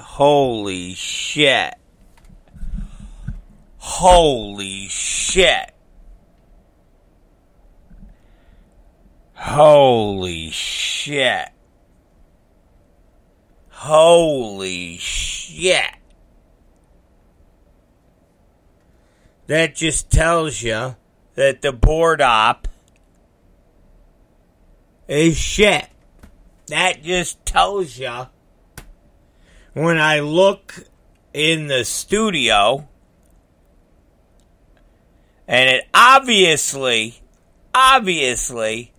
Holy shit. Holy shit. Holy shit. Holy shit. That just tells you that the board op is shit. That just tells you when I look in the studio, and it obviously, obviously,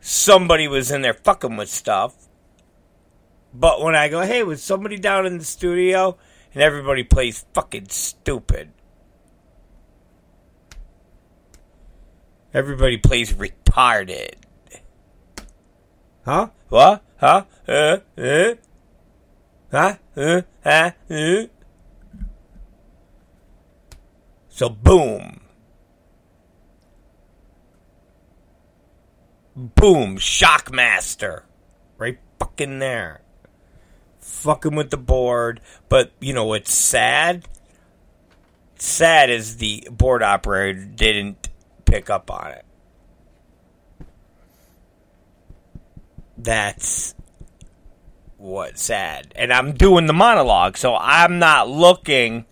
somebody was in there fucking with stuff. But when I go, hey, was somebody down in the studio? And everybody plays fucking stupid. Everybody plays retarded. Huh? What? Huh? Uh? Uh? Huh? Uh? Huh? Uh? So boom. Boom. Shockmaster. Right fucking there. Fucking with the board. But, you know, what's sad? Sad is the board operator didn't pick up on it. That's what's sad. And I'm doing the monologue, so I'm not looking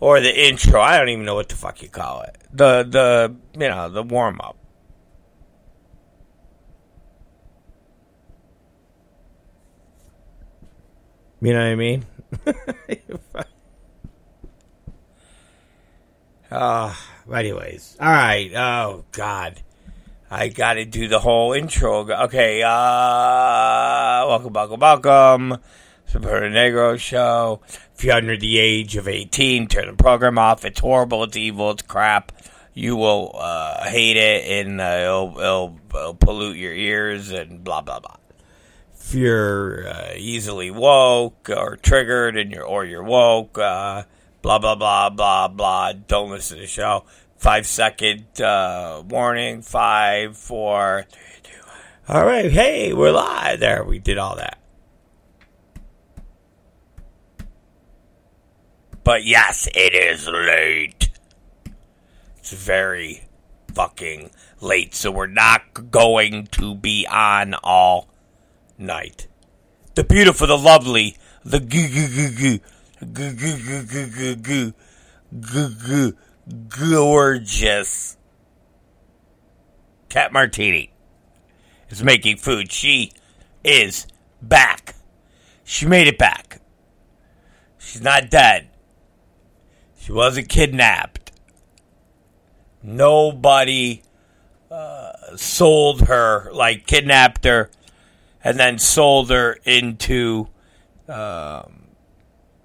or the intro. I don't even know what the fuck you call it. The the you know, the warm up. You know what I mean? uh, anyways. All right. Oh, God. I got to do the whole intro. Okay. Uh, welcome, welcome, welcome. Super Negro Show. If you're under the age of 18, turn the program off. It's horrible. It's evil. It's crap. You will uh, hate it and uh, it'll, it'll, it'll pollute your ears and blah, blah, blah if you're uh, easily woke or triggered and you're or you're woke, uh, blah blah blah blah blah. Don't listen to the show five second uh, warning, five, four, three, two, one. All right, hey, we're live. There, we did all that. But yes, it is late. It's very fucking late, so we're not going to be on all night. The beautiful, the lovely, the goo goo goo. Goo goo goo goo goo goo. Goo goo gorgeous Cat Martini is making food. She is back. She made it back. She's not dead. She wasn't kidnapped. Nobody uh, sold her, like kidnapped her and then sold her into um,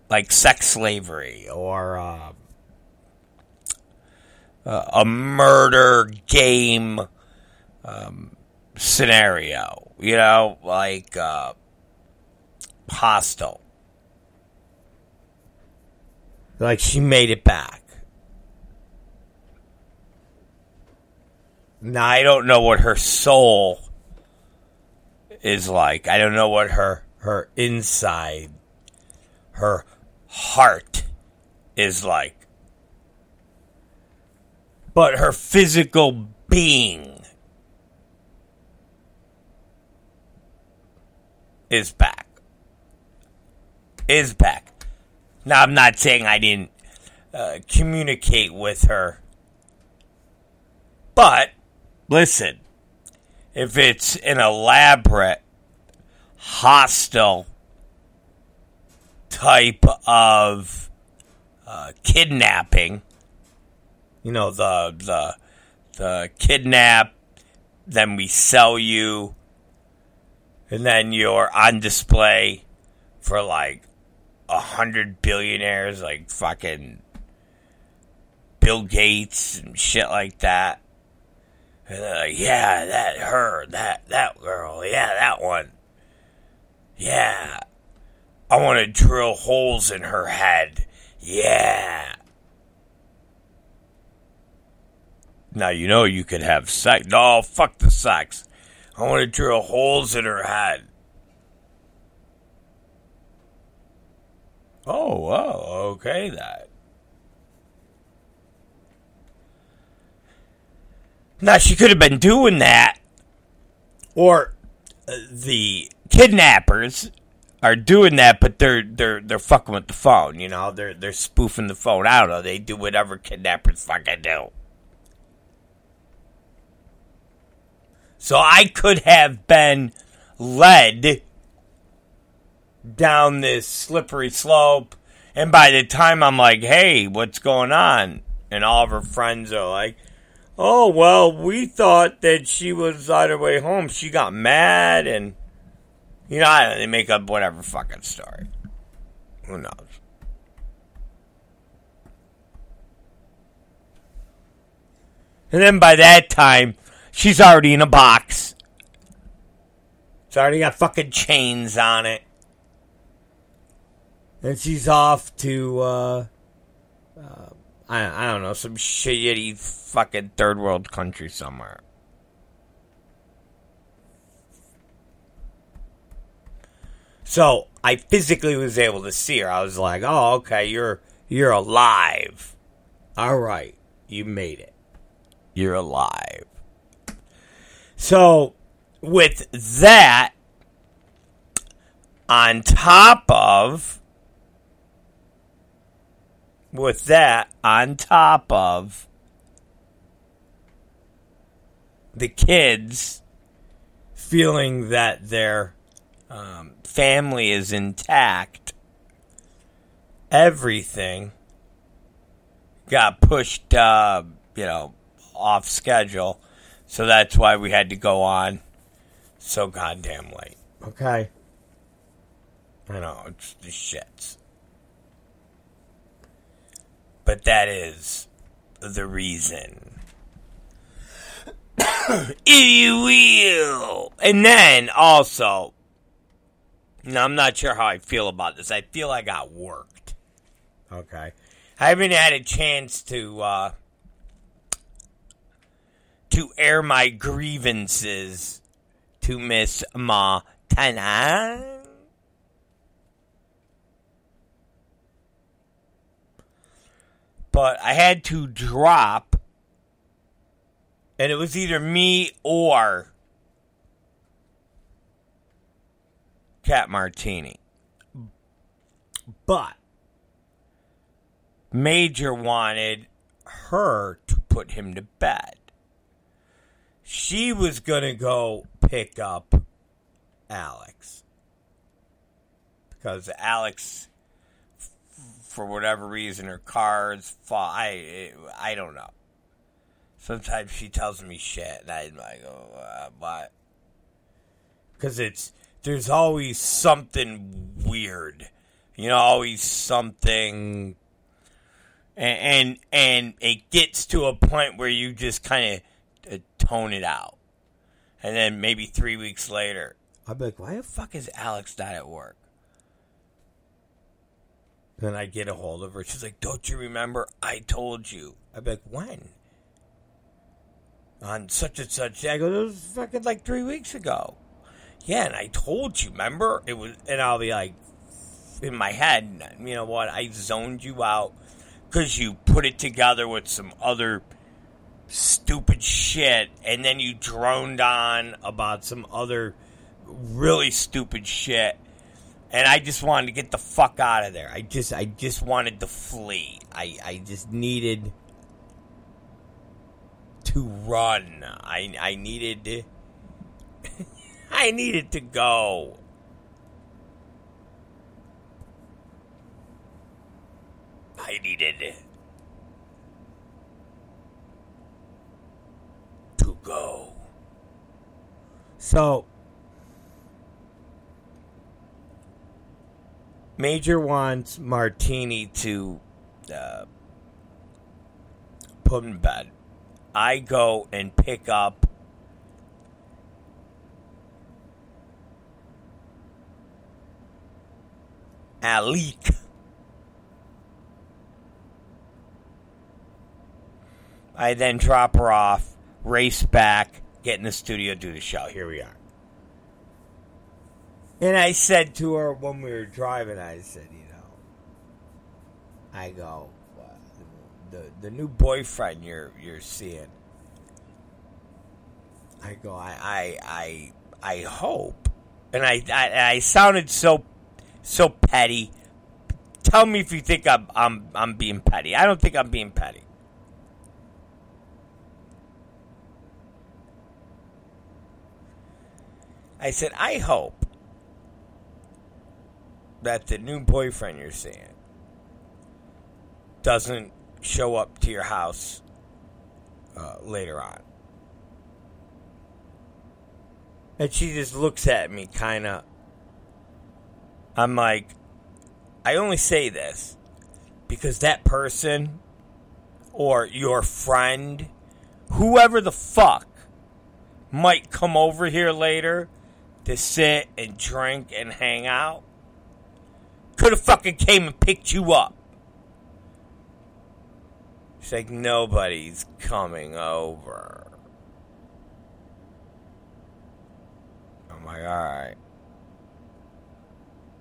like sex slavery or uh, a murder game um, scenario. You know, like uh, hostile. Like she made it back. Now I don't know what her soul is like. I don't know what her her inside, her heart is like. But her physical being is back. Is back. Now, I'm not saying I didn't uh, communicate with her. But, listen, if it's an elaborate, hostile type of uh, kidnapping, you know, the the the kidnap, then we sell you, and then you're on display for like a hundred billionaires, like fucking Bill Gates and shit like that. And they're like, yeah, that her, that that girl, yeah, that one. Yeah. I want to drill holes in her head. Yeah. Now you know you could have sex. No, fuck the sex. I want to drill holes in her head. Oh, well, okay, that. Now, she could have been doing that. Or uh, the kidnappers are doing that, but they're they're they're fucking with the phone. You know, they're they're spoofing the phone. I don't know. They do whatever kidnappers fucking do. So I could have been led down this slippery slope. And by the time I'm like, hey, what's going on? And all of her friends are like, oh, well, we thought that she was on her way home. She got mad and, you know, they make up whatever fucking story. Who knows? And then by that time, she's already in a box. It's already got fucking chains on it. And she's off to, uh, uh, I, I don't know, some shitty fucking third world country somewhere. So I physically was able to see her. I was like, "Oh, okay, you're you're alive. All right, you made it. You're alive." So with that, on top of with that on top of the kids feeling that their um, family is intact, everything got pushed, uh, you know, off schedule. So that's why we had to go on so goddamn late. Okay. I know, it's the shits. But that is the reason. if you will. And then also, now I'm not sure how I feel about this. I feel I got worked. Okay. I haven't had a chance to uh, to air my grievances to Miss Ma Tana. But I had to drop, and it was either me or Cat Martini. But Major wanted her to put him to bed. She was going to go pick up Alex. Because Alex, for whatever reason, her cards fall. I, I don't know. Sometimes she tells me shit, and I'm like, oh, uh, what? Because it's there's always something weird, you know, always something, and and, and it gets to a point where you just kind of tone it out, and then maybe three weeks later, I'll be like, why the fuck is Alex not at work? Then I get a hold of her. She's like, "Don't you remember? I told you." I'd be like, "When?" On such and such. Day. I go, "It was fucking like three weeks ago." yeah, and I told you, remember? It was, and I'll be like, in my head, you know what? I zoned you out because you put it together with some other stupid shit, and then you droned on about some other really stupid shit. And I just wanted to get the fuck out of there. I just, I just wanted to flee. I, I just needed to run. I, I needed. I needed to go. I needed to go. So, Major wants Martini to uh, put in bed. I go and pick up Alex. I then drop her off, race back, get in the studio, do the show. Here we are. And I said to her when we were driving, I said, you know, I go, uh, the the new boyfriend you're you're seeing. I go, I I I, I hope, and I, I I sounded so so petty. Tell me if you think I'm I'm I'm being petty. I don't think I'm being petty. I said, I hope that the new boyfriend you're seeing doesn't show up to your house uh, later on. And she just looks at me kind of. I'm like, I only say this because that person or your friend, whoever the fuck, might come over here later to sit and drink and hang out. Could have fucking came and picked you up. It's like, nobody's coming over. I'm like, alright.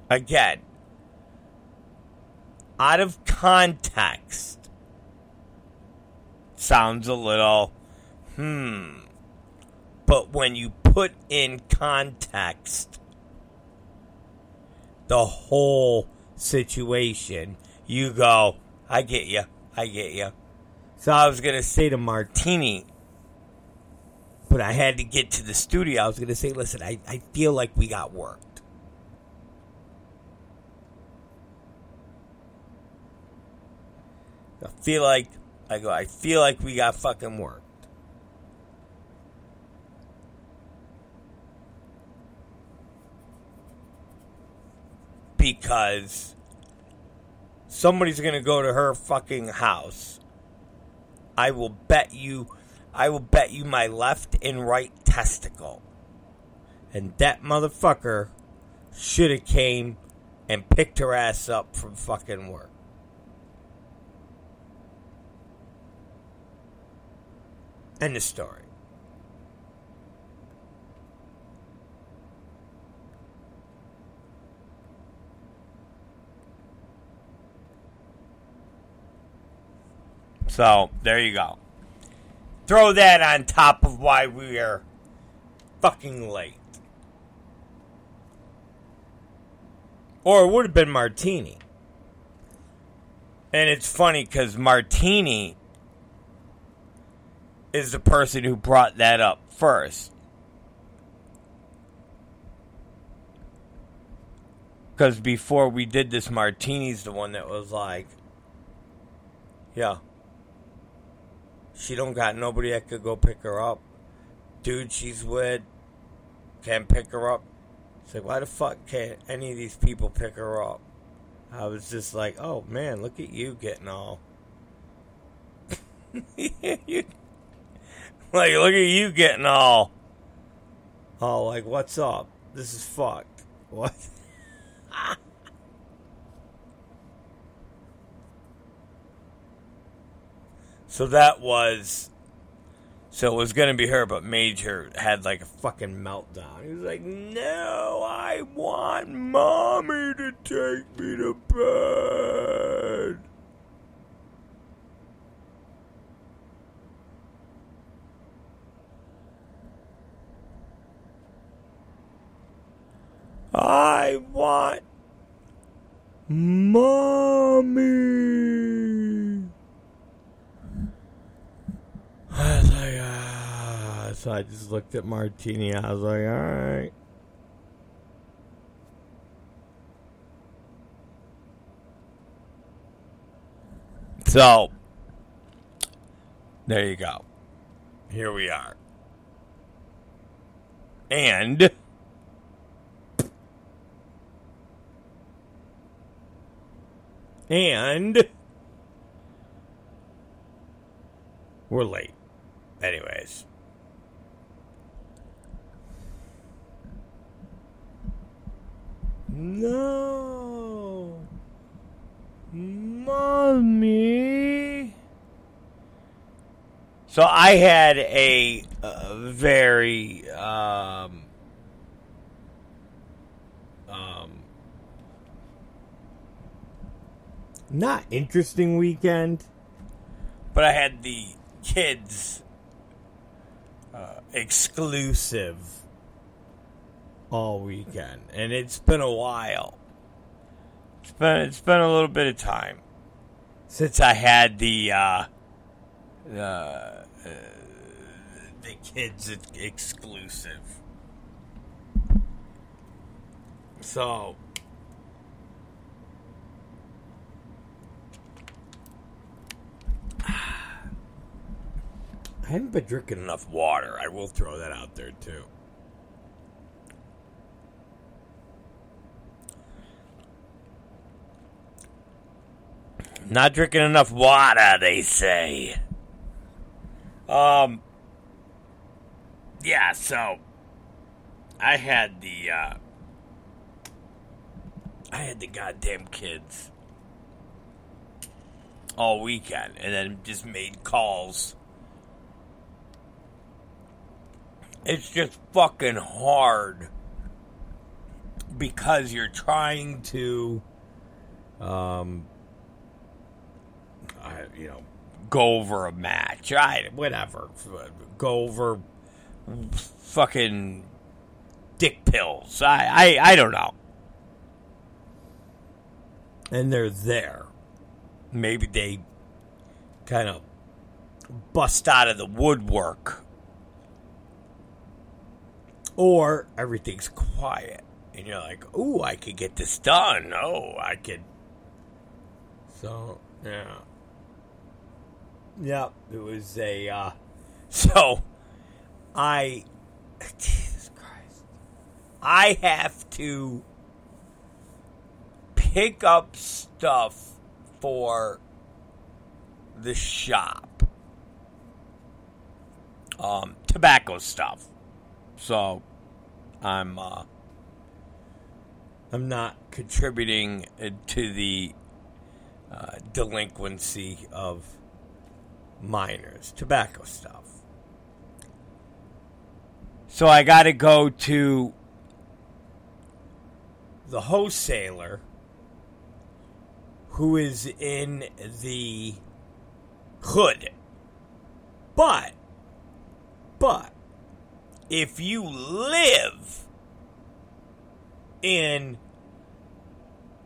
Again, out of context, sounds a little, hmm. But when you put in context the whole situation, you go, I get you, I get you. So I was going to say to Martini, but I had to get to the studio. I was going to say, listen, I, I feel like we got worked. I feel like, I go, I feel like we got fucking worked. Because somebody's going to go to her fucking house. I will bet you I will bet you my left and right testicle. And that motherfucker should have came and picked her ass up from fucking work. End the story. So, there you go. Throw that on top of why we are fucking late. Or it would have been Martini. And it's funny because Martini is the person who brought that up first. Because before we did this, Martini's the one that was like, yeah, she don't got nobody that could go pick her up. Dude, she's with can't pick her up. It's like, why the fuck can't any of these people pick her up? I was just like, oh man, look at you getting all. like, look at you getting all. Oh, like, what's up? This is fucked. What? So that was. So it was going to be her, but Major had like a fucking meltdown. He was like, No, I want mommy to take me to bed. I want mommy. I was like, ah. So I just looked at Martini. I was like, all right. So, there you go. Here we are. And. And. We're late. Anyways. No. Mommy. So I had a, a very um, um, not interesting weekend, but I had the kids uh, exclusive all weekend, and it's been a while. It's been it's been a little bit of time since I had the uh, uh, uh, the kids exclusive. So I haven't been drinking enough water. I will throw that out there too. Not drinking enough water, they say. Um. Yeah, so I had the uh I had the goddamn kids all weekend and then just made calls. It's just fucking hard because you're trying to um I, you know go over a match. I whatever. Go over fucking dick pills. I I, I don't know. And they're there. Maybe they kind of bust out of the woodwork. Or everything's quiet. And you're like, ooh, I could get this done. Oh, I could. So, yeah. Yep, it was a. Uh, so, I. Jesus Christ. I have to pick up stuff for the shop. Um, tobacco stuff. So, I'm. Uh, I'm not contributing to the uh, delinquency of minors, tobacco stuff. So I got to go to the wholesaler who is in the hood. But, but, if you live in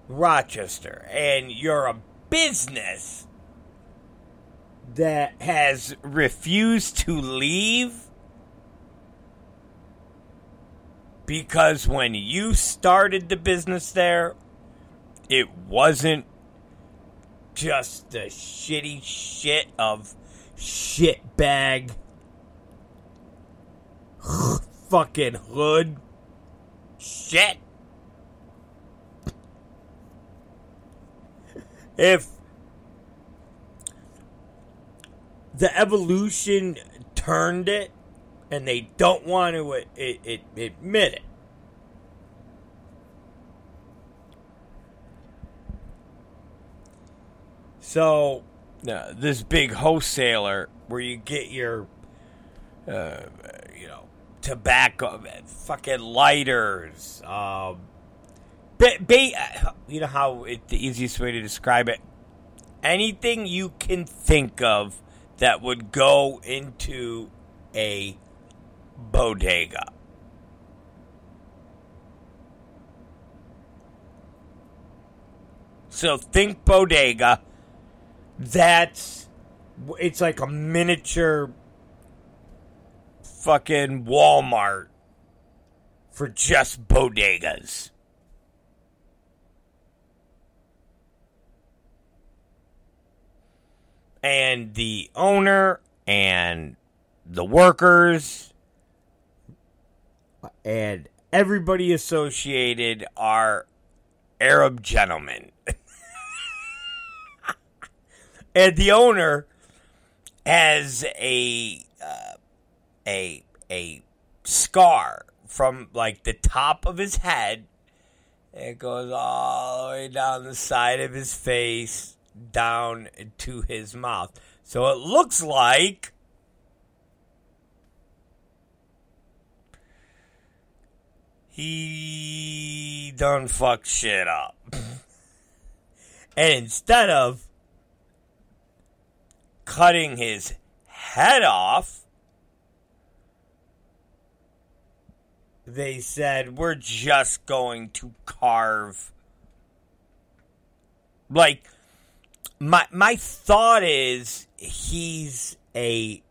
Rochester and you're a business that has refused to leave because when you started the business there, it wasn't just the shitty shit of shit bag fucking hood shit. If the evolution turned it and they don't want to it, it, it, admit it. So, this big wholesaler where you get your, uh, you know, tobacco, fucking lighters, um, ba- ba- you know how it, the easiest way to describe it? Anything you can think of that would go into a bodega. So think bodega. That's it's like a miniature fucking Walmart for just bodegas. And the owner and the workers and everybody associated are Arab gentlemen. and the owner has a a a scar from like the top of his head. It goes all the way down the side of his face, down to his mouth. So it looks like he done fuck shit up. and instead of cutting his head off, they said, we're just going to carve. Like, my, my thought is he's a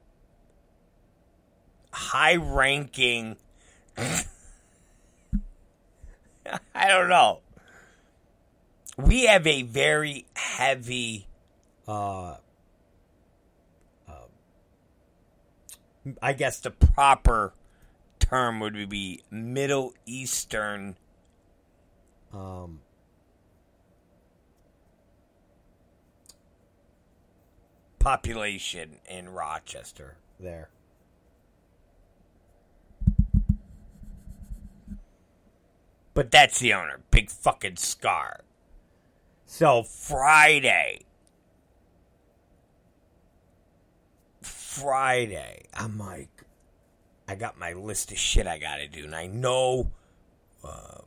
high ranking. I don't know. We have a very heavy uh, uh, I guess the proper term would be Middle Eastern um, population in Rochester there. But that's the owner. Big fucking scar. So Friday. Friday. I'm like, I got my list of shit I gotta do, and I know uh,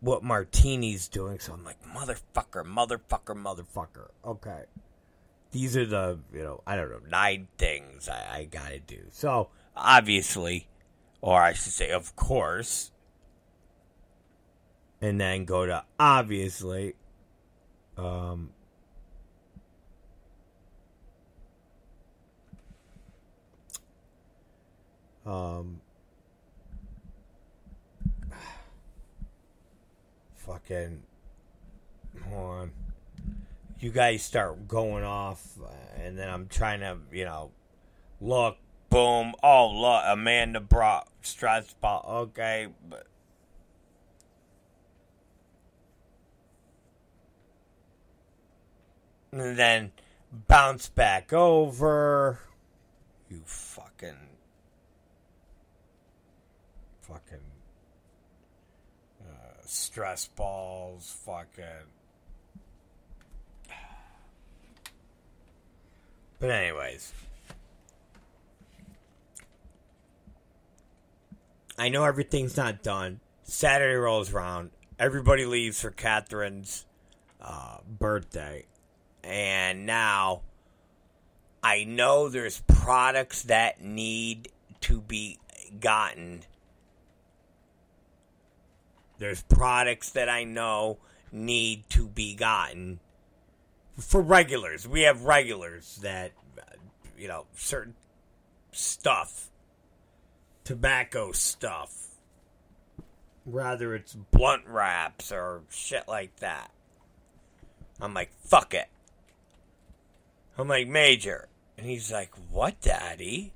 what Martini's doing, so I'm like, motherfucker, motherfucker, motherfucker. Okay. These are the, you know, I don't know, nine things I, I gotta do. So, obviously, or I should say, of course, and then go to obviously um, um, fucking hold on you guys start going off and then i'm trying to you know look boom oh look amanda brought ball okay but and then bounce back over. You. Fucking. Uh, stress balls, fucking. But, anyways. I know everything's not done. Saturday rolls around. Everybody leaves for Catherine's uh, birthday and now I know there's products that need to be gotten. There's products that I know need to be gotten for regulars. We have regulars that, uh, you know, certain stuff, tobacco stuff, rather it's blunt wraps or shit like that. I'm like, fuck it. I'm like, Major. And he's like, What, Daddy?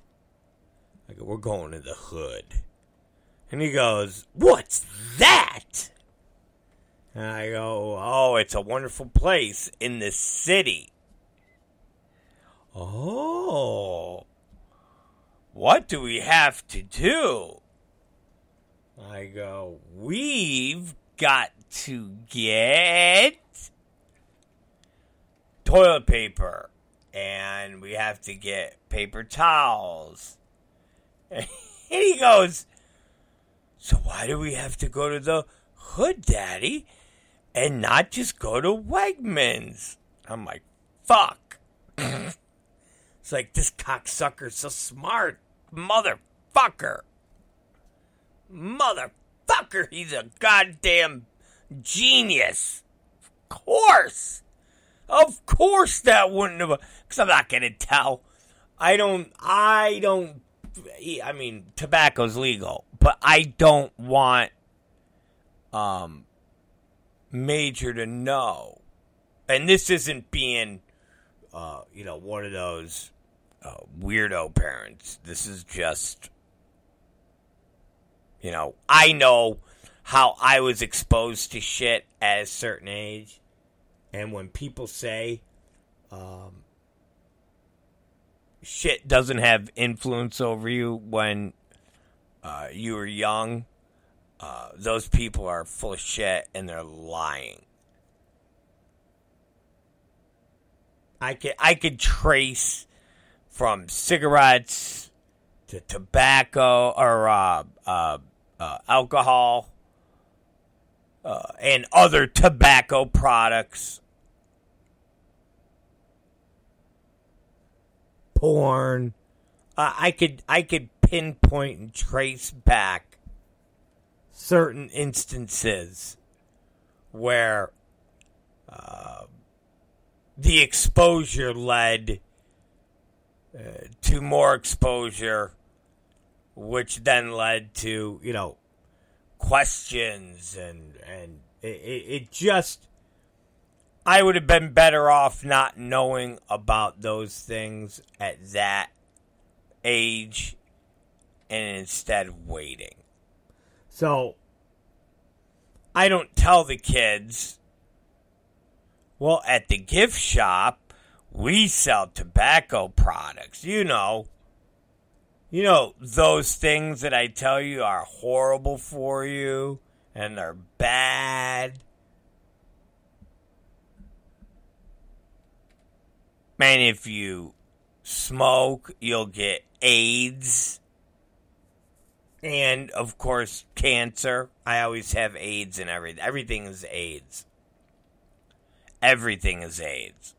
I go, We're going to the hood. And he goes, What's that? And I go, Oh, it's a wonderful place in the city. Oh. What do we have to do? I go, We've got to get toilet paper and we have to get paper towels. And he goes, So why do we have to go to the hood, Daddy, and not just go to Wegmans? I'm like, Fuck. it's like, this cocksucker's so smart. Motherfucker. Motherfucker, he's a goddamn genius. Of course. Of course that wouldn't have. Because I'm not to tell. I don't. I don't. I mean, tobacco's legal, but I don't want um major to know. And this isn't being, uh, you know, one of those uh, weirdo parents. This is just, you know, I know how I was exposed to shit at a certain age and when people say um, shit doesn't have influence over you when uh, you were young, uh, those people are full of shit and they're lying. I could I could trace from cigarettes to tobacco or uh, uh, uh alcohol uh, and other tobacco products porn. I could I could pinpoint and trace back certain instances where uh, the exposure led uh, to more exposure, which then led to you know questions and and it, it just I would have been better off not knowing about those things at that age and instead waiting. So I don't tell the kids, well, at the gift shop, we sell tobacco products. You know, you know, those things that I tell you are horrible for you and they're bad. Man, if you smoke, you'll get AIDS. And of course, cancer. I always have AIDS and everything. Everything is AIDS. Everything is AIDS.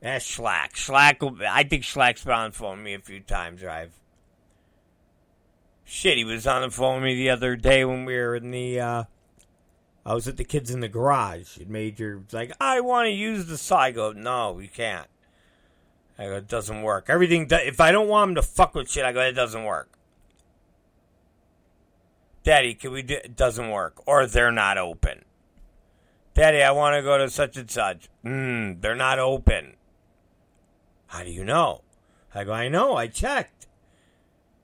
That's Schlack. Schlack. I think Schlack's been on the phone with me a few times. Or I've shit. He was on the phone with me the other day when we were in the. uh I was at the kids in the garage. It Major was like, I want to use the saw. I go, no, you can't. I go, it doesn't work. Everything. If I don't want him to fuck with shit, I go, it doesn't work. Daddy, can we do? It doesn't work, or they're not open. Daddy, I want to go to such and such. Hmm, they're not open. How do you know? I go, I know, I checked.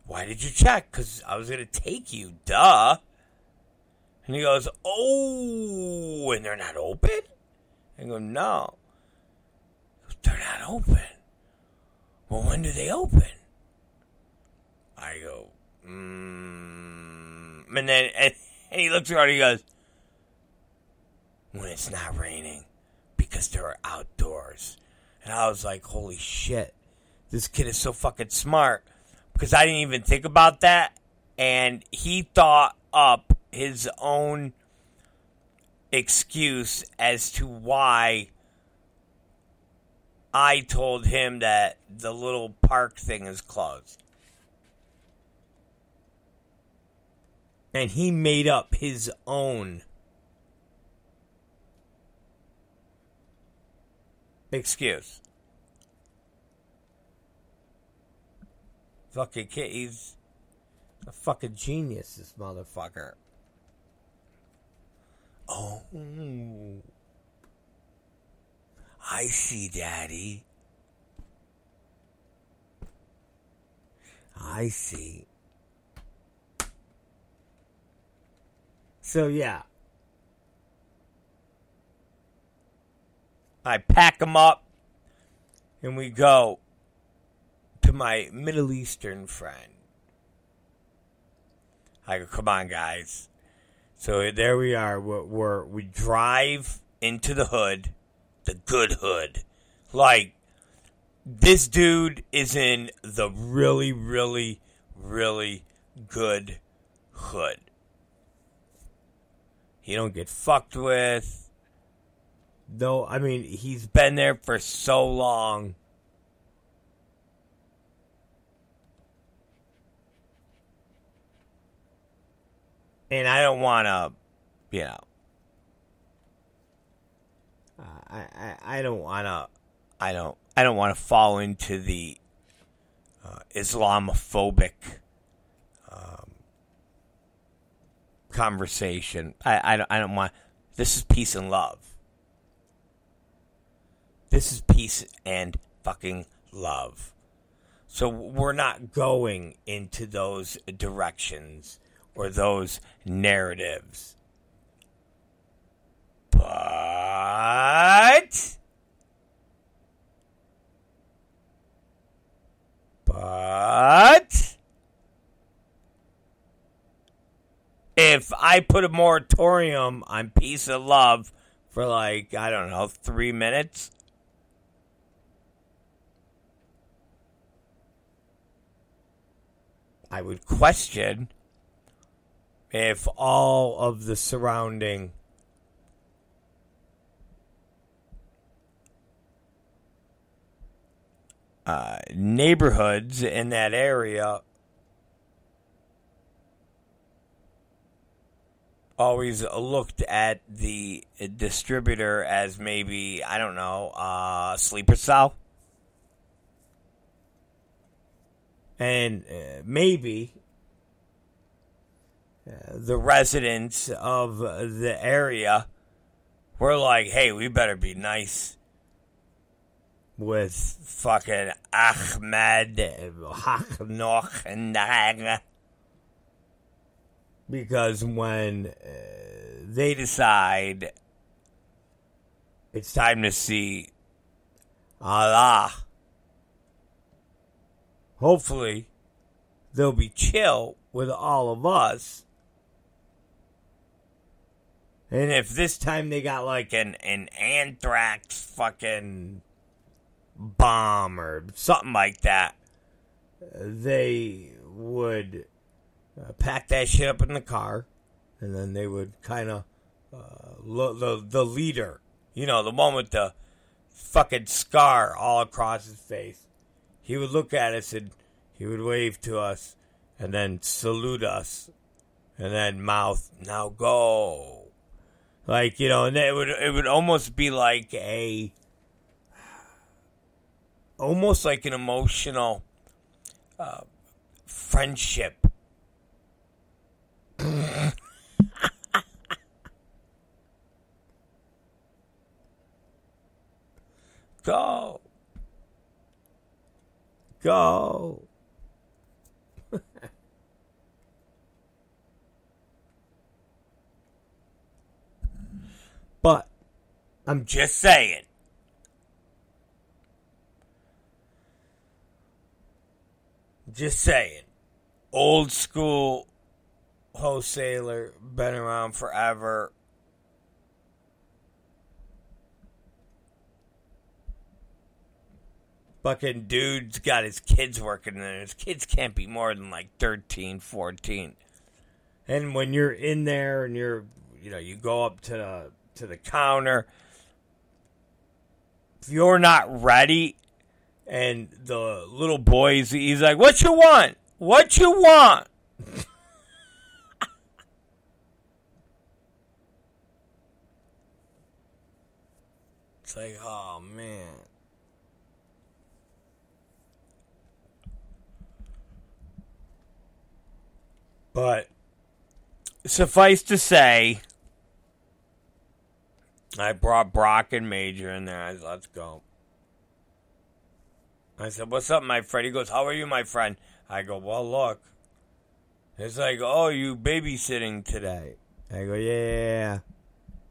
Why did you check? Because I was going to take you, duh. And he goes, Oh, and they're not open? I go, No. They're not open. Well, when do they open? I go, mm. And then and, and he looks around and he goes, When it's not raining, because they're outdoors. And I was like, Holy shit. This kid is so fucking smart. Because I didn't even think about that. And he thought up his own excuse as to why I told him that the little park thing is closed. And he made up his own excuse. Fucking kid, he's a fucking genius, this motherfucker. Oh. I see, Daddy. I see. so yeah. I pack them up and we go to my Middle Eastern friend. I go, come on, guys. So there we are. We're, we're, we drive into the hood, the good hood. Like, this dude is in the really, really, really good hood. He don't get fucked with. Though I mean he's been there for so long. And I don't want to, you know, I I, don't want to I don't, I don't want to fall into the uh, Islamophobic um, conversation. I, I, don't, I don't want. This is peace and love. This is peace and fucking love. So we're not going into those directions or those narratives. But. But. If I put a moratorium on peace and love for like, I don't know, three minutes, I would question if all of the surrounding uh, neighborhoods in that area always looked at the distributor as maybe I don't know uh, sleeper cell. and uh, maybe uh, the residents of the area were like, "Hey, we better be nice with fucking Ahmed Hachnochendag. Because when uh, they decide it's time to see Allah, hopefully they'll be chill with all of us. And if this time they got like an, an anthrax fucking bomb or something like that, they would uh, pack that shit up in the car, and then they would kind of uh, lo- the the leader, you know, the one with the fucking scar all across his face. He would look at us and he would wave to us, and then salute us, and then mouth, "Now go." Like you know, and it would it would almost be like a almost like an emotional uh, friendship. Go. Go. but I'm just saying. Just saying. Old school wholesaler, been around forever. Fucking dude's got his kids working there. His kids can't be more than like 13, 14. And when you're in there and you're, you know, you go up to the to the counter, if you're not ready, and the little boys, he's like, "What you want? What you want?" it's like, oh man. But suffice to say, I brought Brock and Major in there. I let's go. I said, What's up, my friend? He goes, How are you, my friend? I go, Well, look. It's like, Oh, you babysitting today? I go, Yeah.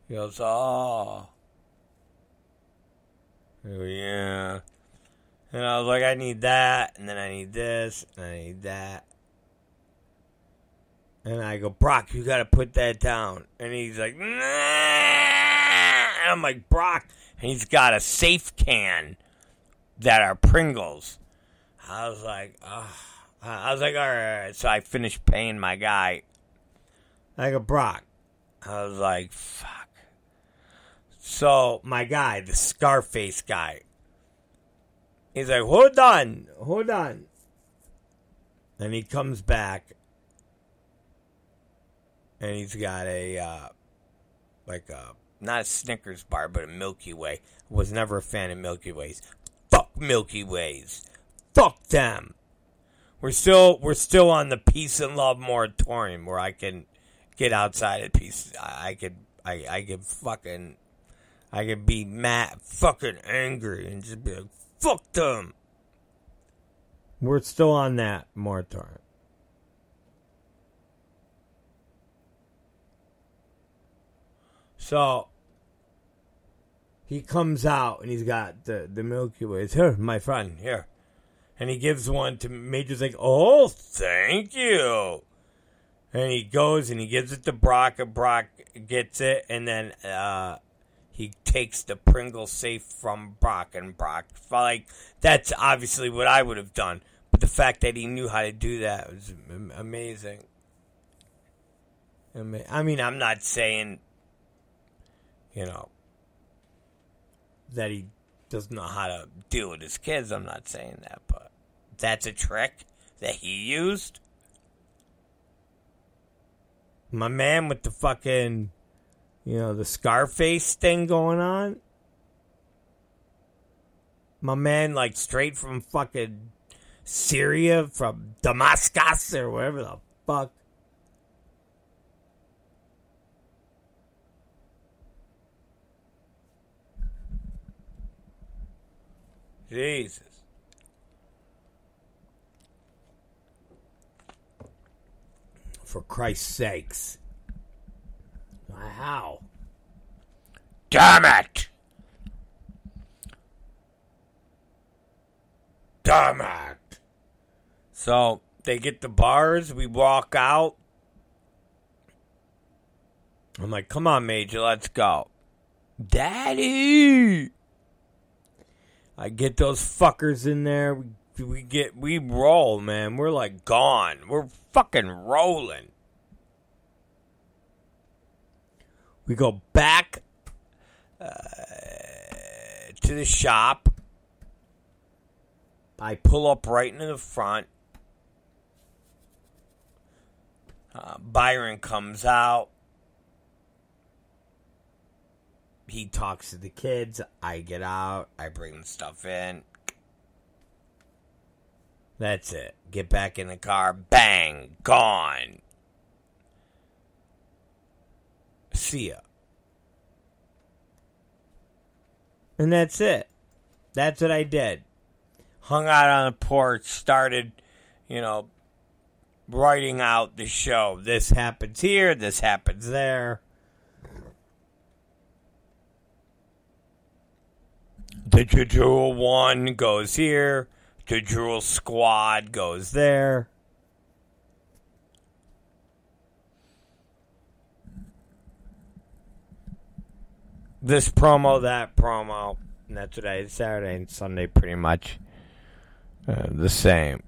He goes, Oh. I go, Yeah. And I was like, I need that, and then I need this, and I need that. And I go, Brock, you gotta put that down. And he's like, nah. And I'm like, Brock. And he's got a safe can that are Pringles. I was like, Ugh. I was like, all right, all right. So I finished paying my guy. Like a Brock. I was like, fuck. So my guy, the Scarface guy, he's like, hold on, hold on. And he comes back and he's got a uh, like a not a Snickers bar, but a Milky Way. Was never a fan of Milky Ways. Milky Ways. Fuck them. We're still we're still on the peace and love moratorium where I can get outside of peace. I, I could I I could fucking I could be mad, fucking angry, and just be like, fuck them. We're still on that moratorium. So he comes out and he's got the, the Milky Ways. Here, my friend, here. And he gives one to Major's like, oh, thank you. And he goes and he gives it to Brock, and Brock gets it, and then uh, he takes the Pringle safe from Brock, and Brock, like, that's obviously what I would have done. But the fact that he knew how to do that was amazing. I mean, I'm not saying you know, that he doesn't know how to deal with his kids. I'm not saying that, but that's a trick that he used. My man with the fucking, you know, the Scarface thing going on. My man, like, straight from fucking Syria, from Damascus, or wherever the fuck. Jesus. For Christ's sakes. How? Damn it! Damn it! So they get the bars, we walk out. I'm like, come on, Major, let's go. Daddy! I get those fuckers in there. We, we get, we roll, man. We're like gone. We're fucking rolling. We go back uh, to the shop. I pull up right into the front. Uh, Byron comes out. He talks to the kids. I get out. I bring the stuff in. That's it. Get back in the car. Bang. Gone. See ya. And that's it. That's what I did. Hung out on the porch, started, you know, writing out the show. This happens here, this happens there. The Jewel one goes here. Jewel squad goes there. This promo, that promo. And that's I Saturday and Sunday pretty much uh, the same.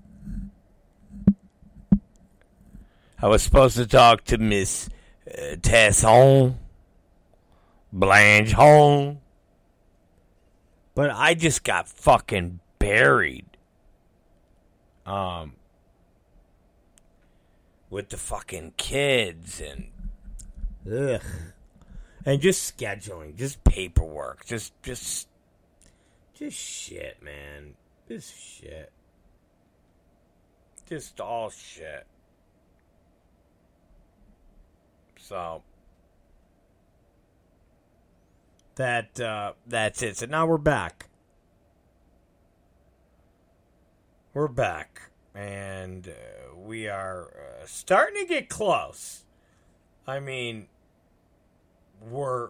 I was supposed to talk to Miss uh, Blanche Home, but I just got fucking buried. Um, with the fucking kids and ugh, and just scheduling, just paperwork, just just just shit, man, just shit, just all shit. So that uh, that's it. So now we're back. We're back, and uh, we are uh, starting to get close. I mean, we're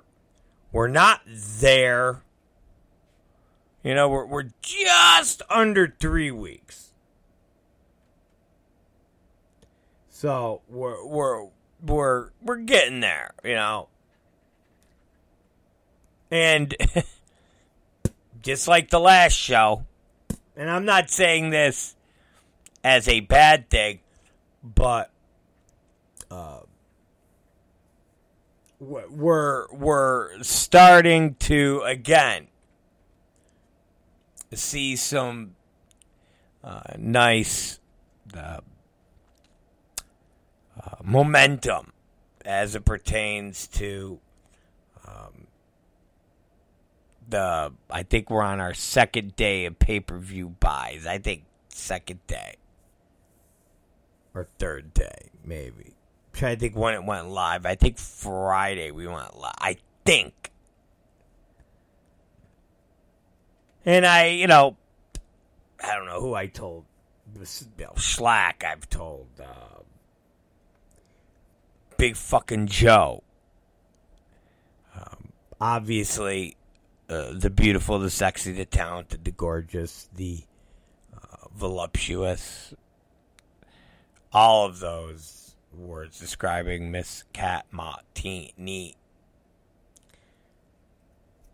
we're not there. You know, we're we're just under three weeks. So we're we're we're we're getting there, you know. And just like the last show, and I'm not saying this as a bad thing, but uh, we're we're starting to again see some uh, nice uh, uh, momentum as it pertains to the. I think we're on our second day of pay per view buys. I think second day or third day, maybe. I'm trying to think when it went live. I think Friday we went live. I think. And I, you know, I don't know who I told. You know, Schlack, I've told. Uh, Big fucking Joe. Um, obviously, the beautiful, the sexy, the talented, the gorgeous, the uh, voluptuous. All of those words describing Miss Cat Martini.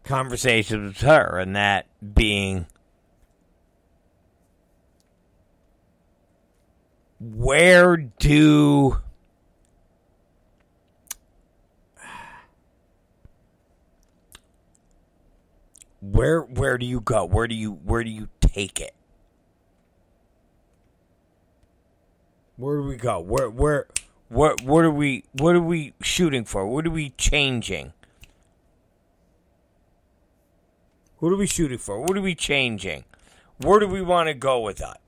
Conversations with her, and that being where do where where do you go? Where do you where do you take it? Where do we go? Where where what what are we what are we shooting for? What are we changing? What are we shooting for? What are we changing? Where do we want to go with that?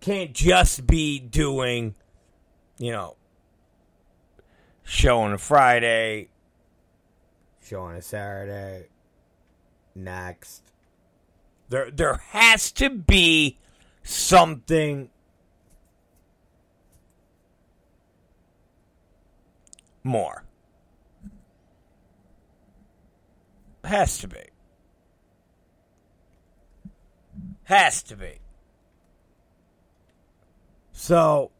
Can't just be doing, you know, show on a Friday, show on a Saturday, Next. There, there has to be something more. Has to be. Has to be. So,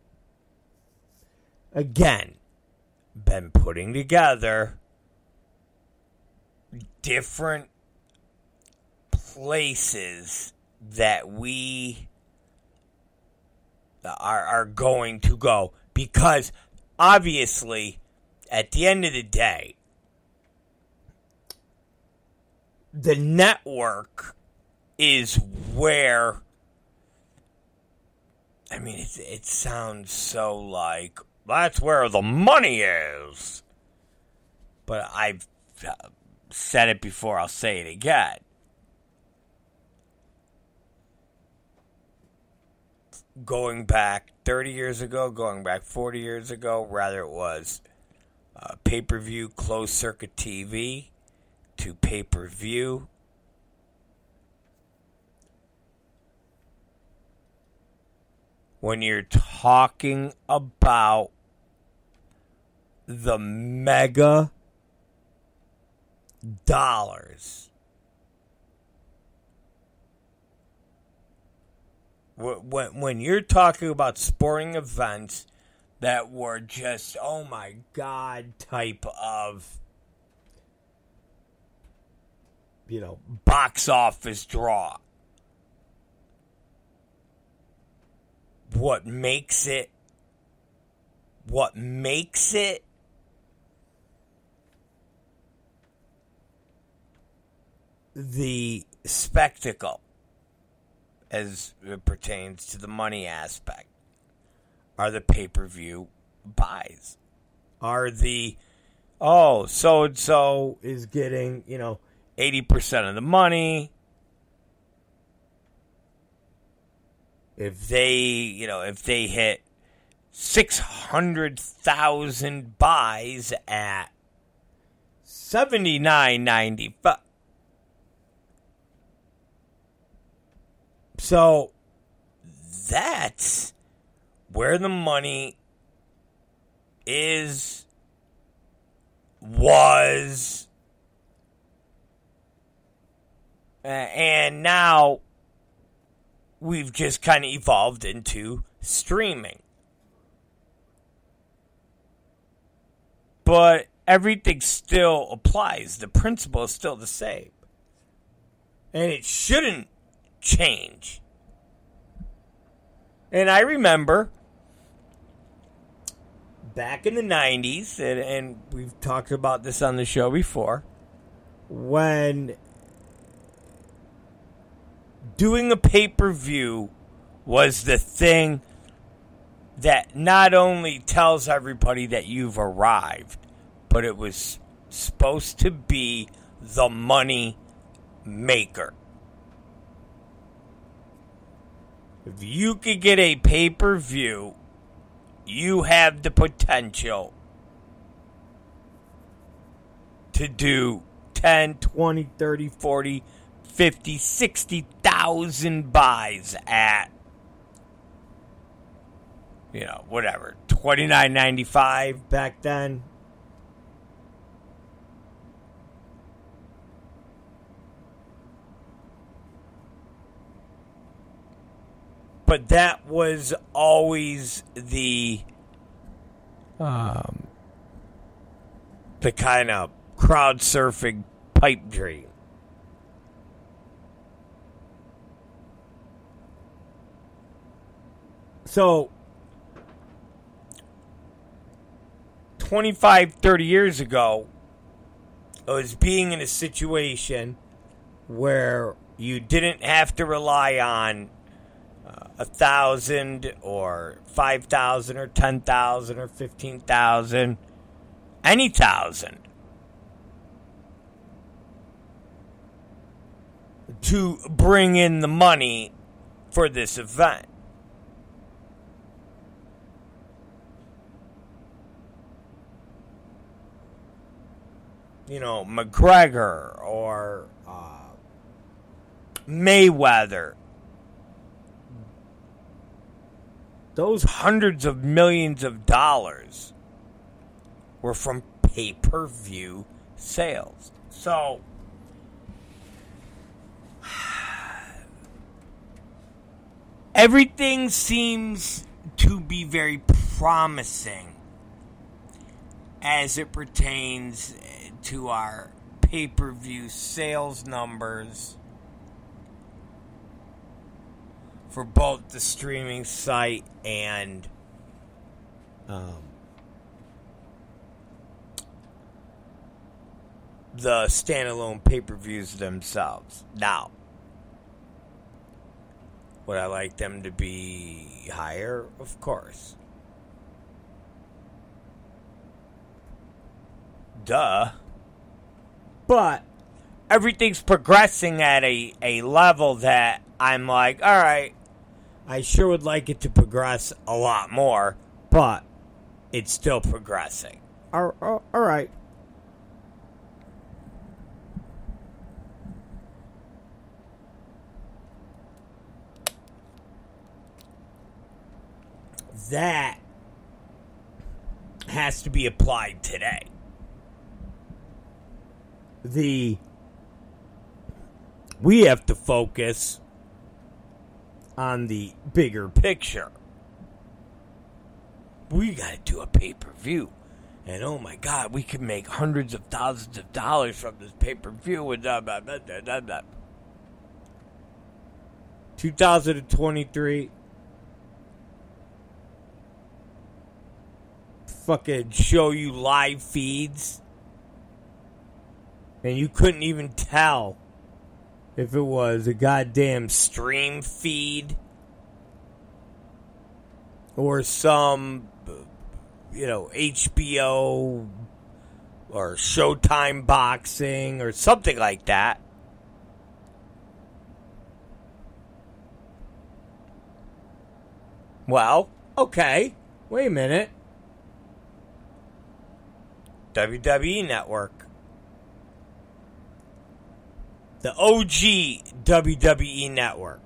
Again, been putting together different places that we are, are going to go. Because obviously at the end of the day the network is where I mean it, it sounds so like that's where the money is. But I've uh, said it before I'll say it again going back 30 years ago, going back 40 years ago, rather it was uh, pay per view, closed circuit TV to pay per view. When you're talking about the mega dollars. When when you're talking about sporting events that were just oh my god type of you know, box office draw. What makes it what makes it the spectacle as it pertains to the money aspect are the pay per view buys. Are the, oh, so and so is getting, you know, 80% of the money. If they, you know, if they hit 600,000 buys at 79.95 So that's where the money is, was, uh, and now we've just kind of evolved into streaming. But everything still applies. The principle is still the same. And it shouldn't change. And I remember back in the 90s, and, and we've talked about this on the show before, when doing a pay per view was the thing that not only tells everybody that you've arrived, but it was supposed to be the money maker. If you could get a pay per view, you have the potential to do 10, 20, 30, 40, 50, 60,000 buys at you know, whatever, 29.95 back then but that was always the um, the kind of crowd surfing pipe dream. So 25 30 years ago was being in a situation where you didn't have to rely on a thousand or five thousand or ten thousand or fifteen thousand, any thousand, to bring in the money for this event. You know, McGregor or uh, Mayweather, those hundreds of millions of dollars were from pay per view sales. So, everything seems to be very promising as it pertains to our pay per view sales numbers for both the streaming site and um, the standalone pay per views themselves. Now, would I like them to be higher? Of course. Duh. but Everything's progressing at a, a level that I'm like, all right, I sure would like it to progress a lot more. but It's still progressing. all, all, all right That has to be applied today. the we have to focus on the bigger picture. We got to do a pay per view. And oh my God, we could make hundreds of thousands of dollars from this pay per view. And blah, blah, blah, blah, blah, blah. 2023 fucking show you live feeds and you couldn't even tell if it was a goddamn Stream feed or some, you know, HBO or Showtime boxing or something like that. Well, okay wait a minute WWE Network. The OG WWE Network.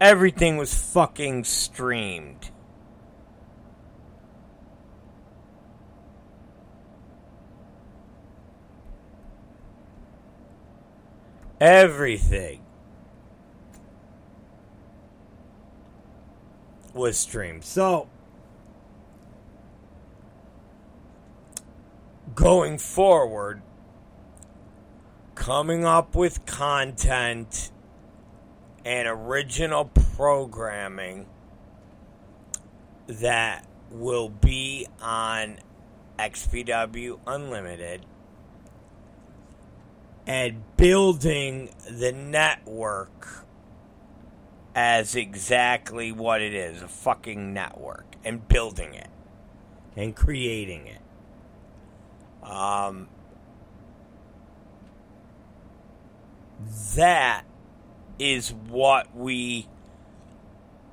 Everything was fucking streamed. Everything was streamed. so going forward, coming up with content and original programming that will be on XPW Unlimited and building the network as exactly what it is a fucking network and building it and creating it. Um, that is what we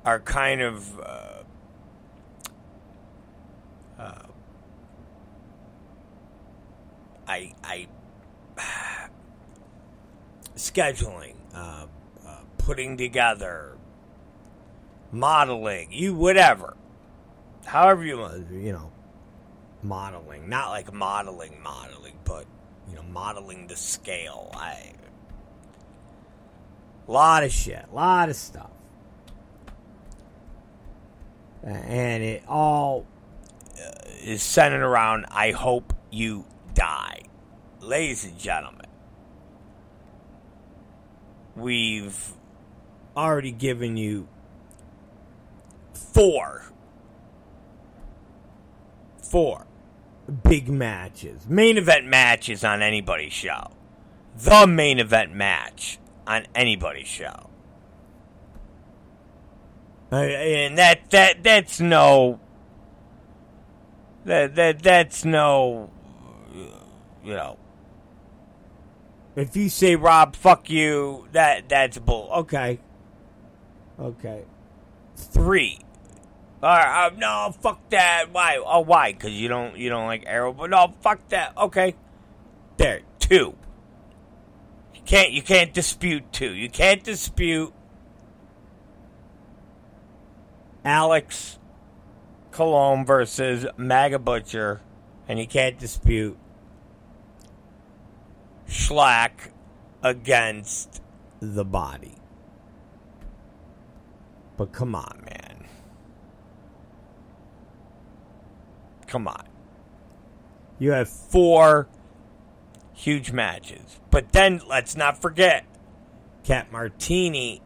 are kind of uh, uh, I I scheduling, uh, uh, putting together, modeling, you whatever, however you want, you know, modeling, not like modeling, modeling, but you know, modeling the scale. I lot of shit lot of stuff and it all uh, is centered around I hope you die. Ladies and gentlemen, we've already given you four four big matches, main event matches on anybody's show. The main event match on anybody's show. And that that that's no that that that's no you know. If you say Rob fuck you that that's bull okay. Okay. 3 right, uh, no, fuck that. Why? Oh, why? Because you don't you don't like Arrow. But no, fuck that. Okay, there. Two. You can't you can't dispute two. You can't dispute Alex Colon versus MAGA Butcher, and you can't dispute Schlack against The body. But come on, man. Come on. You have Four huge matches. But then let's not forget Cat Martini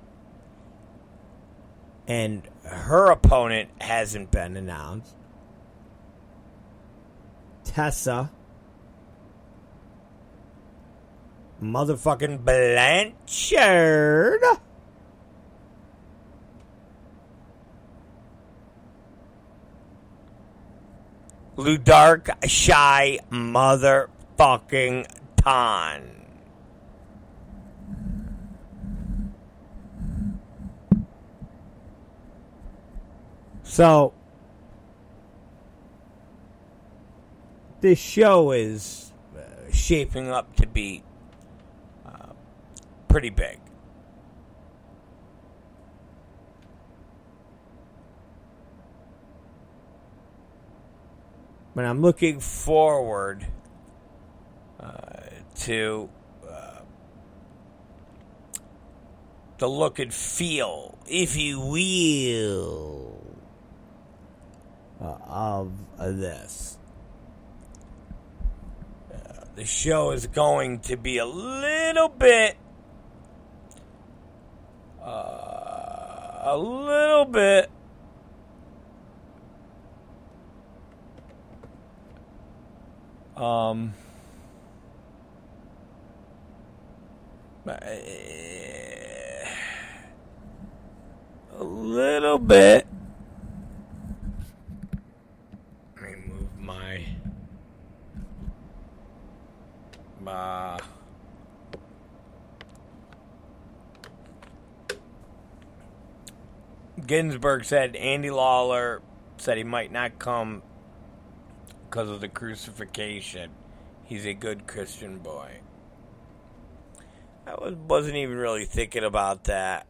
and her opponent hasn't been announced. Tessa. motherfucking Blanchard. Ludark Shy motherfucking Ton. So this show is uh, shaping up to be uh, pretty big. When I'm looking forward uh, to uh, the look and feel, if you will, uh, of uh, this. the show is going to be a little bit uh, a little bit um a little bit. Let me move my uh, Ginsburg said Andy Lawler said he might not come because of the crucifixion. He's a good Christian boy. I was, wasn't even really thinking about that.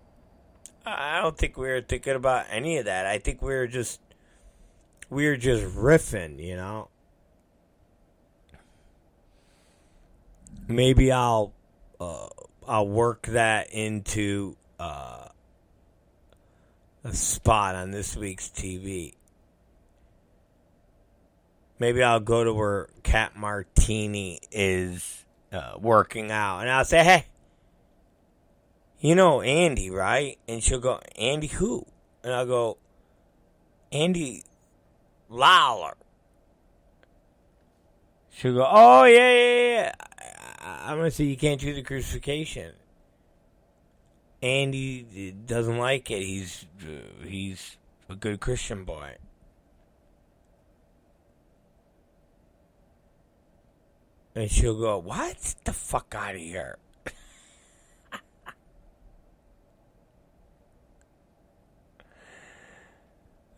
I don't think we were thinking about any of that. I think we were just we were just riffing, you know. maybe I'll uh, I'll work that into uh, a spot on this week's TV. Maybe I'll go to where Cat Martini is uh, working out, and I'll say, "Hey, you know Andy, right?" And she'll go, "Andy who?" And I'll go, "Andy Lawler." She'll go, "Oh yeah, yeah, yeah." I'm gonna say you can't do the crucifixion. Andy doesn't like it. He's uh, he's a good Christian boy. And she'll go, "What the fuck out of here."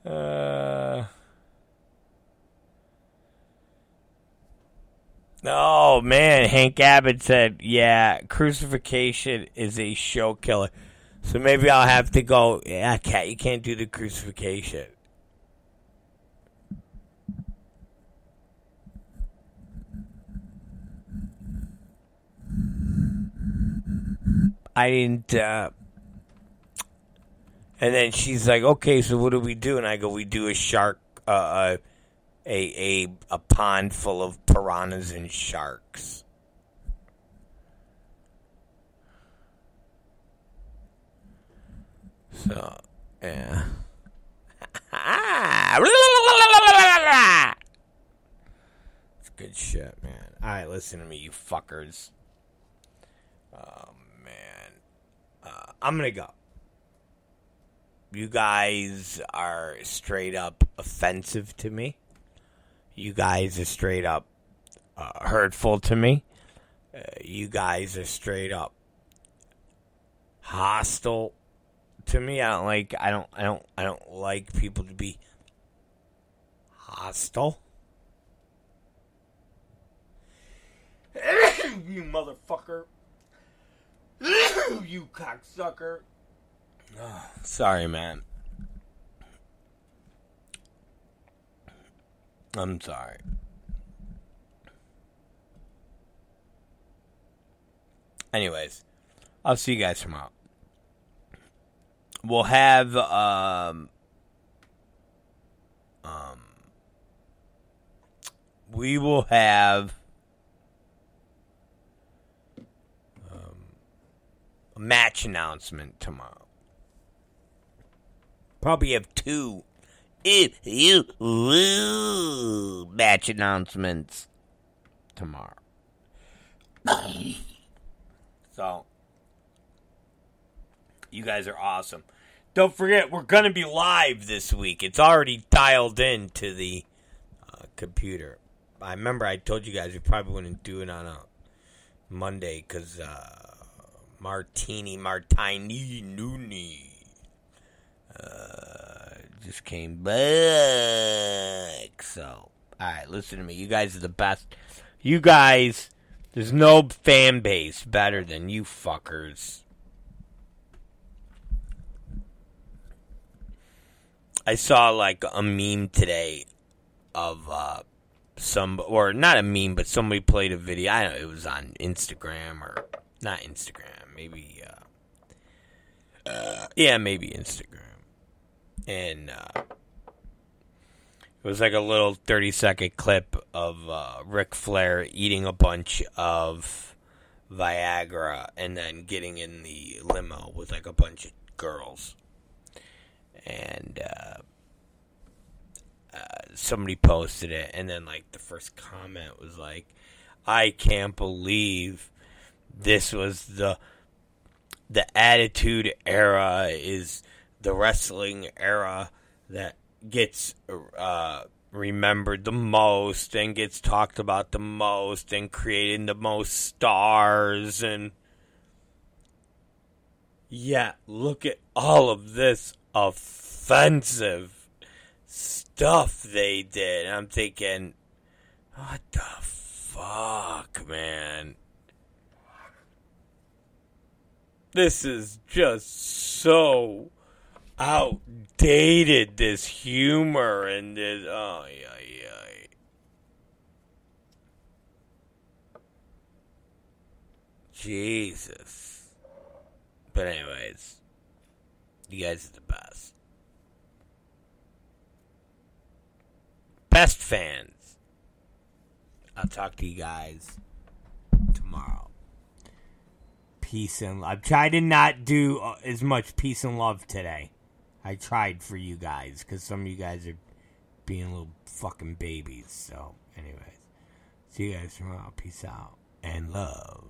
uh Oh man, Hank Abbott said, "Yeah, crucifixion is a show killer." So maybe I'll have to go. Yeah, cat, you can't do the crucifixion. I didn't. Uh, and then she's like, "Okay, so what do we do?" And I go, "We do a shark." Uh, uh a a a pond full of piranhas and sharks. So, yeah. it's good shit, man. All right, listen to me, you fuckers. Oh man, uh, I'm gonna go. You guys are straight up offensive to me. You guys are straight up uh, hurtful to me. Uh, you guys are straight up hostile to me. I don't like. I don't. I don't. I don't like people to be hostile. fucker. You cocksucker. Oh, sorry, man. I'm sorry. Anyways, I'll see you guys tomorrow. We'll have um um we will have um, a match announcement tomorrow. Probably have two if you match announcements tomorrow. so, you guys are awesome. Don't forget, we're going to be live this week. It's already dialed in to the uh, computer. I remember I told you guys we probably wouldn't do it on a Monday because uh, Martini Martini Nooney uh, just came back. So, alright, listen to me. You guys are the best. You guys, there's no fan base better than you fuckers. I saw like a meme today of uh, some, or not a meme, but somebody played a video. I don't know, it was on Instagram or not Instagram, maybe. Uh, uh, yeah, maybe Instagram, and uh, it was like a little thirty second clip of uh, Ric Flair eating a bunch of Viagra and then getting in the limo with like a bunch of girls and uh, uh, somebody posted it, and then like the first comment was like, "I can't believe this was the the Attitude Era is the wrestling era that gets uh, remembered the most and gets talked about the most and creating the most stars and." Yeah, look at all of this offensive stuff they did. I'm thinking, what the fuck, man? This is just so outdated, this humor and this. Oh, yeah, yeah. Jesus. But, anyways, you guys are the best. Best fans. I'll talk to you guys tomorrow. Peace and love. I tried to not do uh, as much peace and love today. I tried for you guys because some of you guys are being little fucking babies. So, anyways, see you guys tomorrow. Peace out and love.